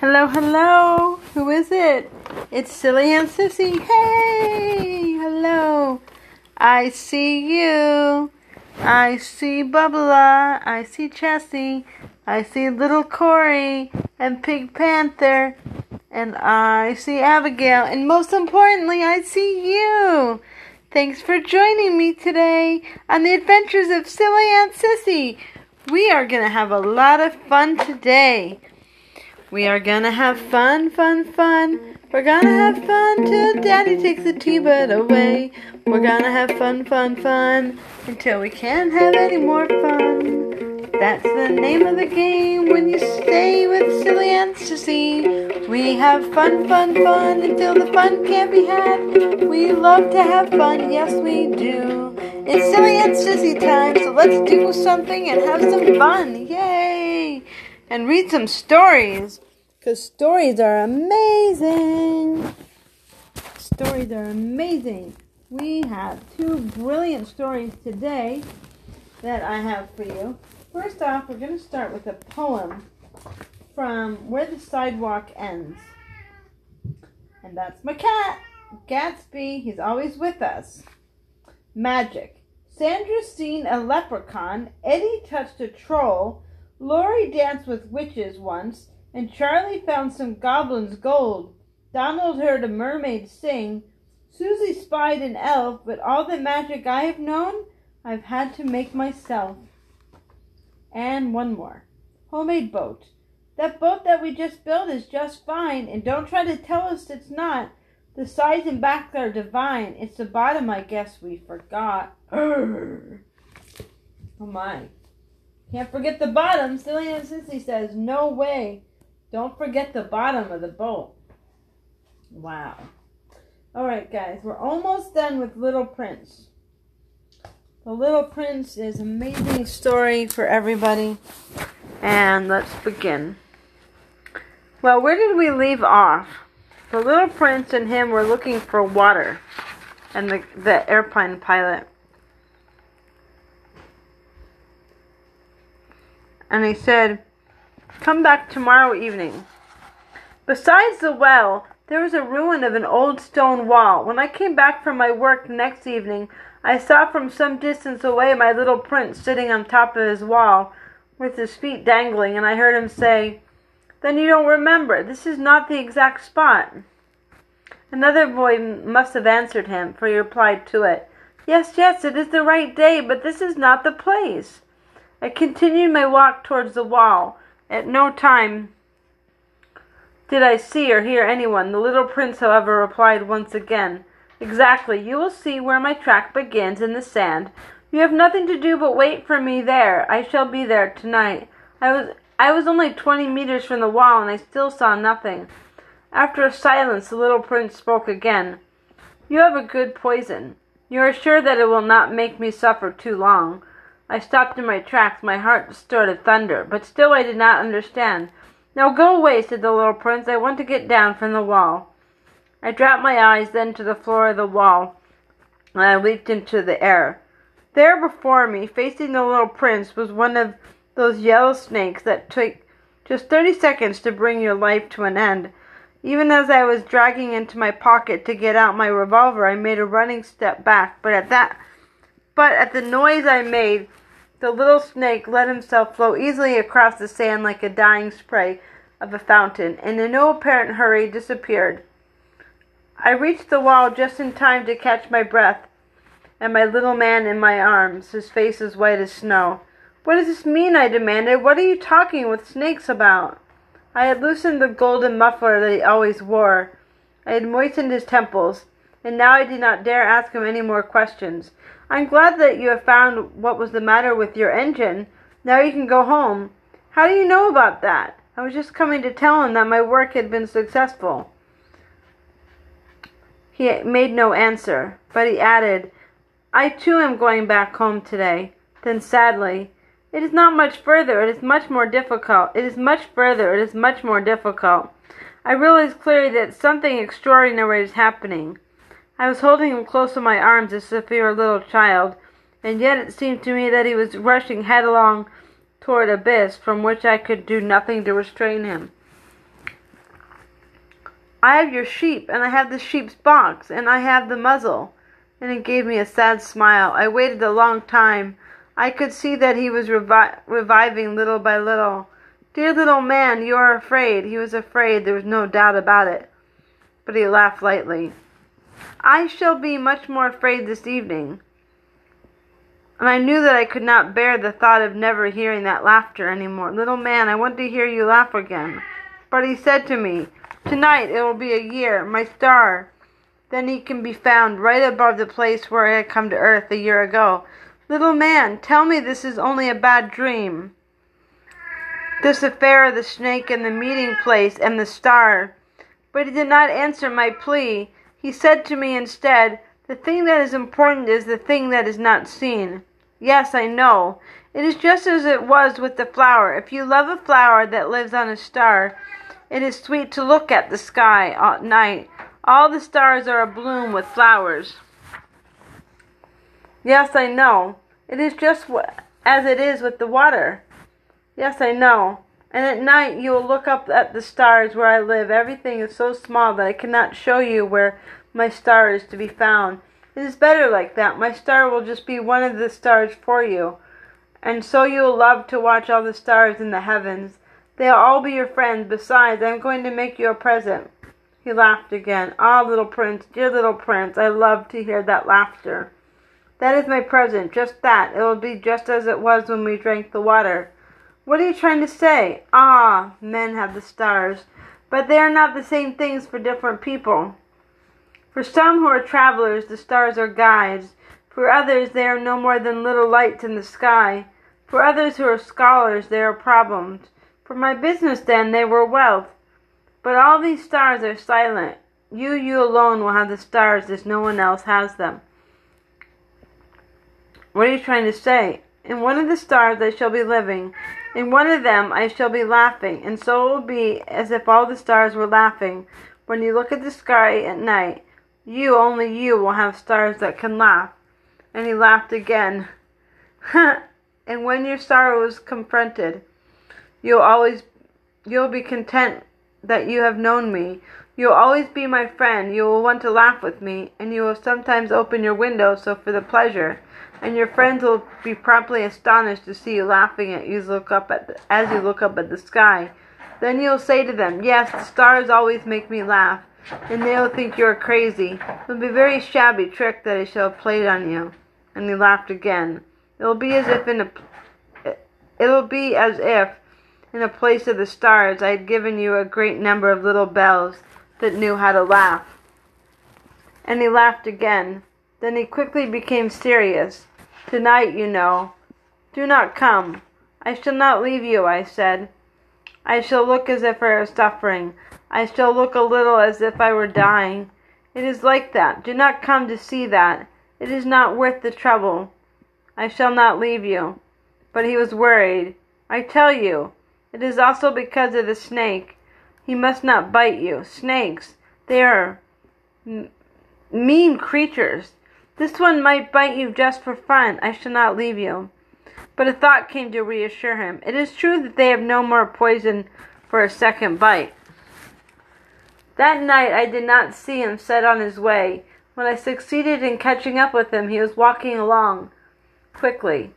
Hello, hello. Who is it? It's Silly Aunt Sissy. Hey, hello. I see you. I see Bubba. I see Chessie. I see little Corey and Pink Panther. And I see Abigail. And most importantly, I see you. Thanks for joining me today on the adventures of Silly Aunt Sissy. We are going to have a lot of fun today. We are gonna have fun, fun, fun. We're gonna have fun till Daddy takes the T-bird away. We're gonna have fun, fun, fun until we can't have any more fun. That's the name of the game when you stay with Silly Sissy. We have fun, fun, fun until the fun can't be had. We love to have fun, yes we do. It's Silly Aunt Sissy time, so let's do something and have some fun. Yay! And read some stories because stories are amazing. Stories are amazing. We have two brilliant stories today that I have for you. First off, we're going to start with a poem from Where the Sidewalk Ends. And that's my cat, Gatsby. He's always with us. Magic. Sandra seen a leprechaun. Eddie touched a troll. Laurie danced with witches once, and Charlie found some goblins' gold. Donald heard a mermaid sing. Susie spied an elf, but all the magic I have known, I've had to make myself. And one more. Homemade boat. That boat that we just built is just fine, and don't try to tell us it's not. The sides and back are divine. It's the bottom I guess we forgot. Urgh. Oh my. Can't forget the bottom. Silly Aunt Sissy says, no way. Don't forget the bottom of the boat. Wow. All right, guys, we're almost done with Little Prince. The Little Prince is an amazing story for everybody. And let's begin. Well, where did we leave off? The Little Prince and him were looking for water. And the, the airplane pilot and he said, Come back tomorrow evening. Besides the well, there was a ruin of an old stone wall. When I came back from my work next evening, I saw from some distance away my little prince sitting on top of his wall with his feet dangling, and I heard him say, Then you don't remember. This is not the exact spot. Another boy must have answered him, for he replied to it, Yes, yes, it is the right day, but this is not the place. I continued my walk towards the wall. At no time did I see or hear anyone. The little prince, however, replied once again, Exactly. You will see where my track begins in the sand. You have nothing to do but wait for me there. I shall be there tonight. I was I was only twenty meters from the wall, and I still saw nothing. After a silence, the little prince spoke again. You have a good poison. You are sure that it will not make me suffer too long. I stopped in my tracks, my heart started thunder, but still I did not understand. Now go away, said the little prince. I want to get down from the wall. I dropped my eyes then to the floor of the wall, and I leaped into the air. There before me, facing the little prince, was one of those yellow snakes that take just thirty seconds to bring your life to an end. Even as I was dragging into my pocket to get out my revolver, I made a running step back, but at that but at the noise I made, the little snake let himself flow easily across the sand like a dying spray of a fountain, and in no apparent hurry disappeared. I reached the wall just in time to catch my breath and my little man in my arms, his face as white as snow. What does this mean? I demanded. What are you talking with snakes about? I had loosened the golden muffler that he always wore. I had moistened his temples, and now I did not dare ask him any more questions. I'm glad that you have found what was the matter with your engine. Now you can go home. How do you know about that? I was just coming to tell him that my work had been successful. He made no answer, but he added, I too am going back home today. Then sadly, it is not much further, it is much more difficult. It is much further, it is much more difficult. I realize clearly that something extraordinary is happening. I was holding him close in my arms as if he were a little child, and yet it seemed to me that he was rushing headlong toward abyss from which I could do nothing to restrain him. I have your sheep, and I have the sheep's box, and I have the muzzle. And he gave me a sad smile. I waited a long time. I could see that he was revi- reviving little by little. Dear little man, you are afraid. He was afraid, there was no doubt about it. But he laughed lightly. I shall be much more afraid this evening. And I knew that I could not bear the thought of never hearing that laughter any more. Little man, I want to hear you laugh again. But he said to me, Tonight it will be a year, my star. Then he can be found right above the place where I had come to earth a year ago. Little man, tell me this is only a bad dream. This affair of the snake and the meeting place and the star. But he did not answer my plea. He said to me instead, The thing that is important is the thing that is not seen. Yes, I know. It is just as it was with the flower. If you love a flower that lives on a star, it is sweet to look at the sky at night. All the stars are abloom with flowers. Yes, I know. It is just as it is with the water. Yes, I know. And at night you will look up at the stars where I live. Everything is so small that I cannot show you where my star is to be found. It is better like that. My star will just be one of the stars for you. And so you will love to watch all the stars in the heavens. They'll all be your friends. Besides, I'm going to make you a present. He laughed again. Ah, little prince, dear little prince, I love to hear that laughter. That is my present, just that. It will be just as it was when we drank the water. What are you trying to say? Ah, men have the stars, but they are not the same things for different people. For some who are travelers, the stars are guides. For others, they are no more than little lights in the sky. For others who are scholars, they are problems. For my business, then, they were wealth. But all these stars are silent. You, you alone will have the stars as no one else has them. What are you trying to say? In one of the stars I shall be living. In one of them I shall be laughing. And so it will be as if all the stars were laughing. When you look at the sky at night, you, only you, will have stars that can laugh. And he laughed again. and when your sorrow is confronted, You'll always you'll be content that you have known me. You'll always be my friend. You will want to laugh with me, and you will sometimes open your window so for the pleasure. And your friends will be promptly astonished to see you laughing at you look up at the, as you look up at the sky. Then you'll say to them, "Yes, the stars always make me laugh," and they'll think you are crazy. It will be a very shabby trick that I shall have played on you. And he laughed again. It will be as if in a it will be as if in the place of the stars, I had given you a great number of little bells that knew how to laugh. And he laughed again. Then he quickly became serious. Tonight, you know. Do not come. I shall not leave you, I said. I shall look as if I were suffering. I shall look a little as if I were dying. It is like that. Do not come to see that. It is not worth the trouble. I shall not leave you. But he was worried. I tell you, it is also because of the snake. He must not bite you. Snakes, they are mean creatures. This one might bite you just for fun. I shall not leave you. But a thought came to reassure him. It is true that they have no more poison for a second bite. That night I did not see him set on his way. When I succeeded in catching up with him, he was walking along quickly.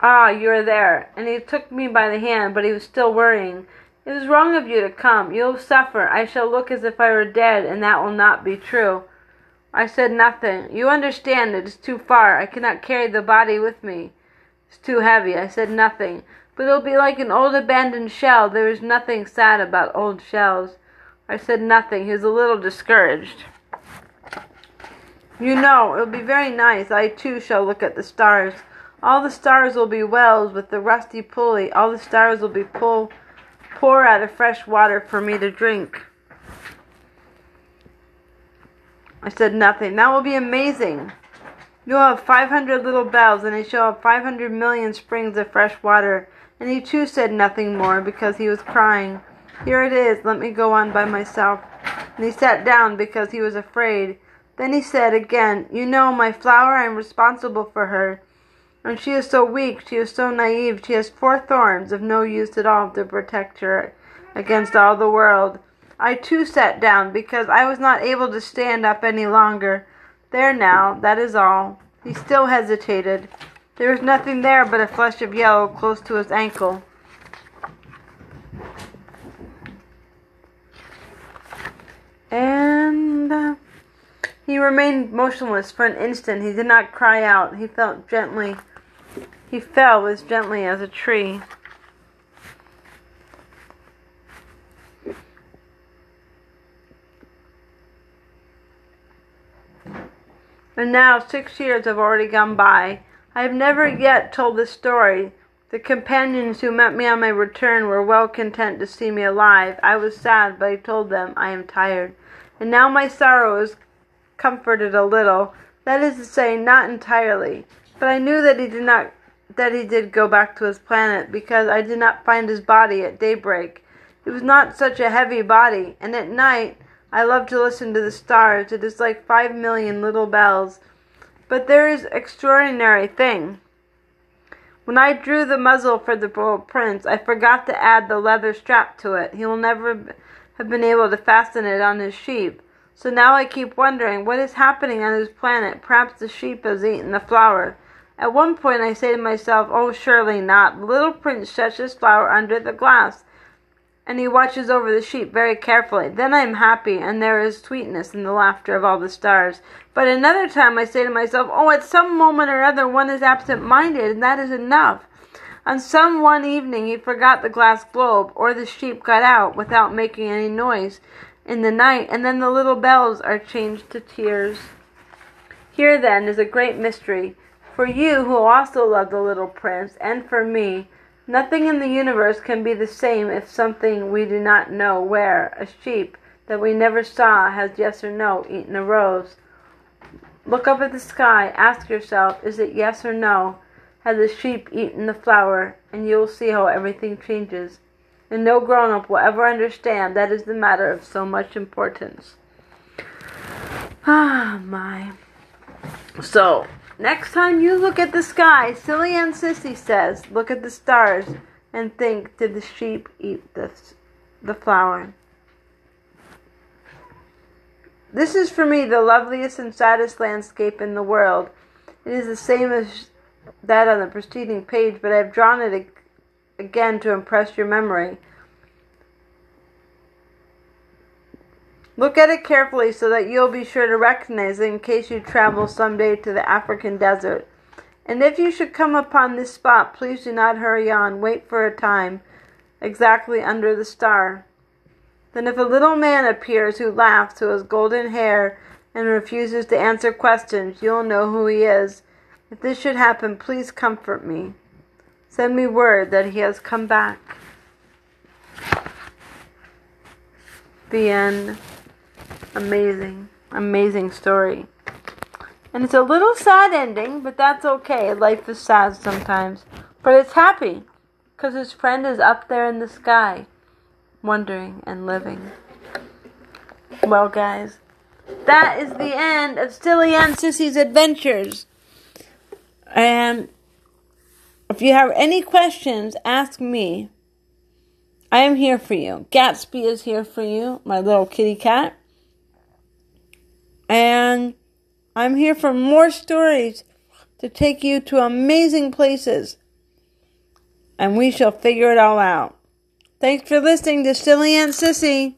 Ah, you are there. And he took me by the hand, but he was still worrying. It was wrong of you to come. You will suffer. I shall look as if I were dead, and that will not be true. I said nothing. You understand it is too far. I cannot carry the body with me. It's too heavy. I said nothing. But it'll be like an old abandoned shell. There is nothing sad about old shells. I said nothing. He was a little discouraged. You know, it'll be very nice. I too shall look at the stars. All the stars will be wells with the rusty pulley. All the stars will be pull, pour out of fresh water for me to drink. I said nothing. That will be amazing. You'll have 500 little bells, and I shall have 500 million springs of fresh water. And he too said nothing more because he was crying. Here it is. Let me go on by myself. And he sat down because he was afraid. Then he said again, You know, my flower, I am responsible for her. And she is so weak, she is so naive, she has four thorns of no use at all to protect her against all the world. I too sat down because I was not able to stand up any longer. There now, that is all. He still hesitated. There was nothing there but a flush of yellow close to his ankle. And uh, he remained motionless for an instant. He did not cry out. He felt gently. He fell as gently as a tree. And now six years have already gone by. I have never yet told this story. The companions who met me on my return were well content to see me alive. I was sad, but I told them I am tired. And now my sorrow is comforted a little. That is to say, not entirely. But I knew that he did not that he did go back to his planet because I did not find his body at daybreak. It was not such a heavy body, and at night I love to listen to the stars. It is like five million little bells. But there is extraordinary thing. When I drew the muzzle for the little prince, I forgot to add the leather strap to it. He will never have been able to fasten it on his sheep. So now I keep wondering what is happening on his planet. Perhaps the sheep has eaten the flower. At one point I say to myself, Oh, surely not. The little prince shuts his flower under the glass and he watches over the sheep very carefully. Then I am happy, and there is sweetness in the laughter of all the stars. But another time I say to myself, Oh, at some moment or other one is absent minded, and that is enough. On some one evening he forgot the glass globe, or the sheep got out without making any noise in the night, and then the little bells are changed to tears. Here then is a great mystery. For you who also love the little prince, and for me, Nothing in the universe can be the same if something we do not know where, a sheep that we never saw, has yes or no eaten a rose. Look up at the sky, ask yourself, is it yes or no? Has the sheep eaten the flower? And you will see how everything changes. And no grown up will ever understand that is the matter of so much importance. Ah, my. So, Next time you look at the sky, Silly Aunt Sissy says, look at the stars and think, did the sheep eat the, the flower? This is for me the loveliest and saddest landscape in the world. It is the same as that on the preceding page, but I have drawn it again to impress your memory. Look at it carefully so that you'll be sure to recognize it in case you travel someday to the African desert. And if you should come upon this spot, please do not hurry on. Wait for a time, exactly under the star. Then, if a little man appears who laughs, who has golden hair, and refuses to answer questions, you'll know who he is. If this should happen, please comfort me. Send me word that he has come back. The end amazing, amazing story. And it's a little sad ending, but that's okay. Life is sad sometimes. But it's happy because his friend is up there in the sky, wondering and living. Well, guys, that is the end of Silly Aunt Sissy's adventures. And if you have any questions, ask me. I am here for you. Gatsby is here for you, my little kitty cat. And I'm here for more stories to take you to amazing places. And we shall figure it all out. Thanks for listening to Silly Aunt Sissy.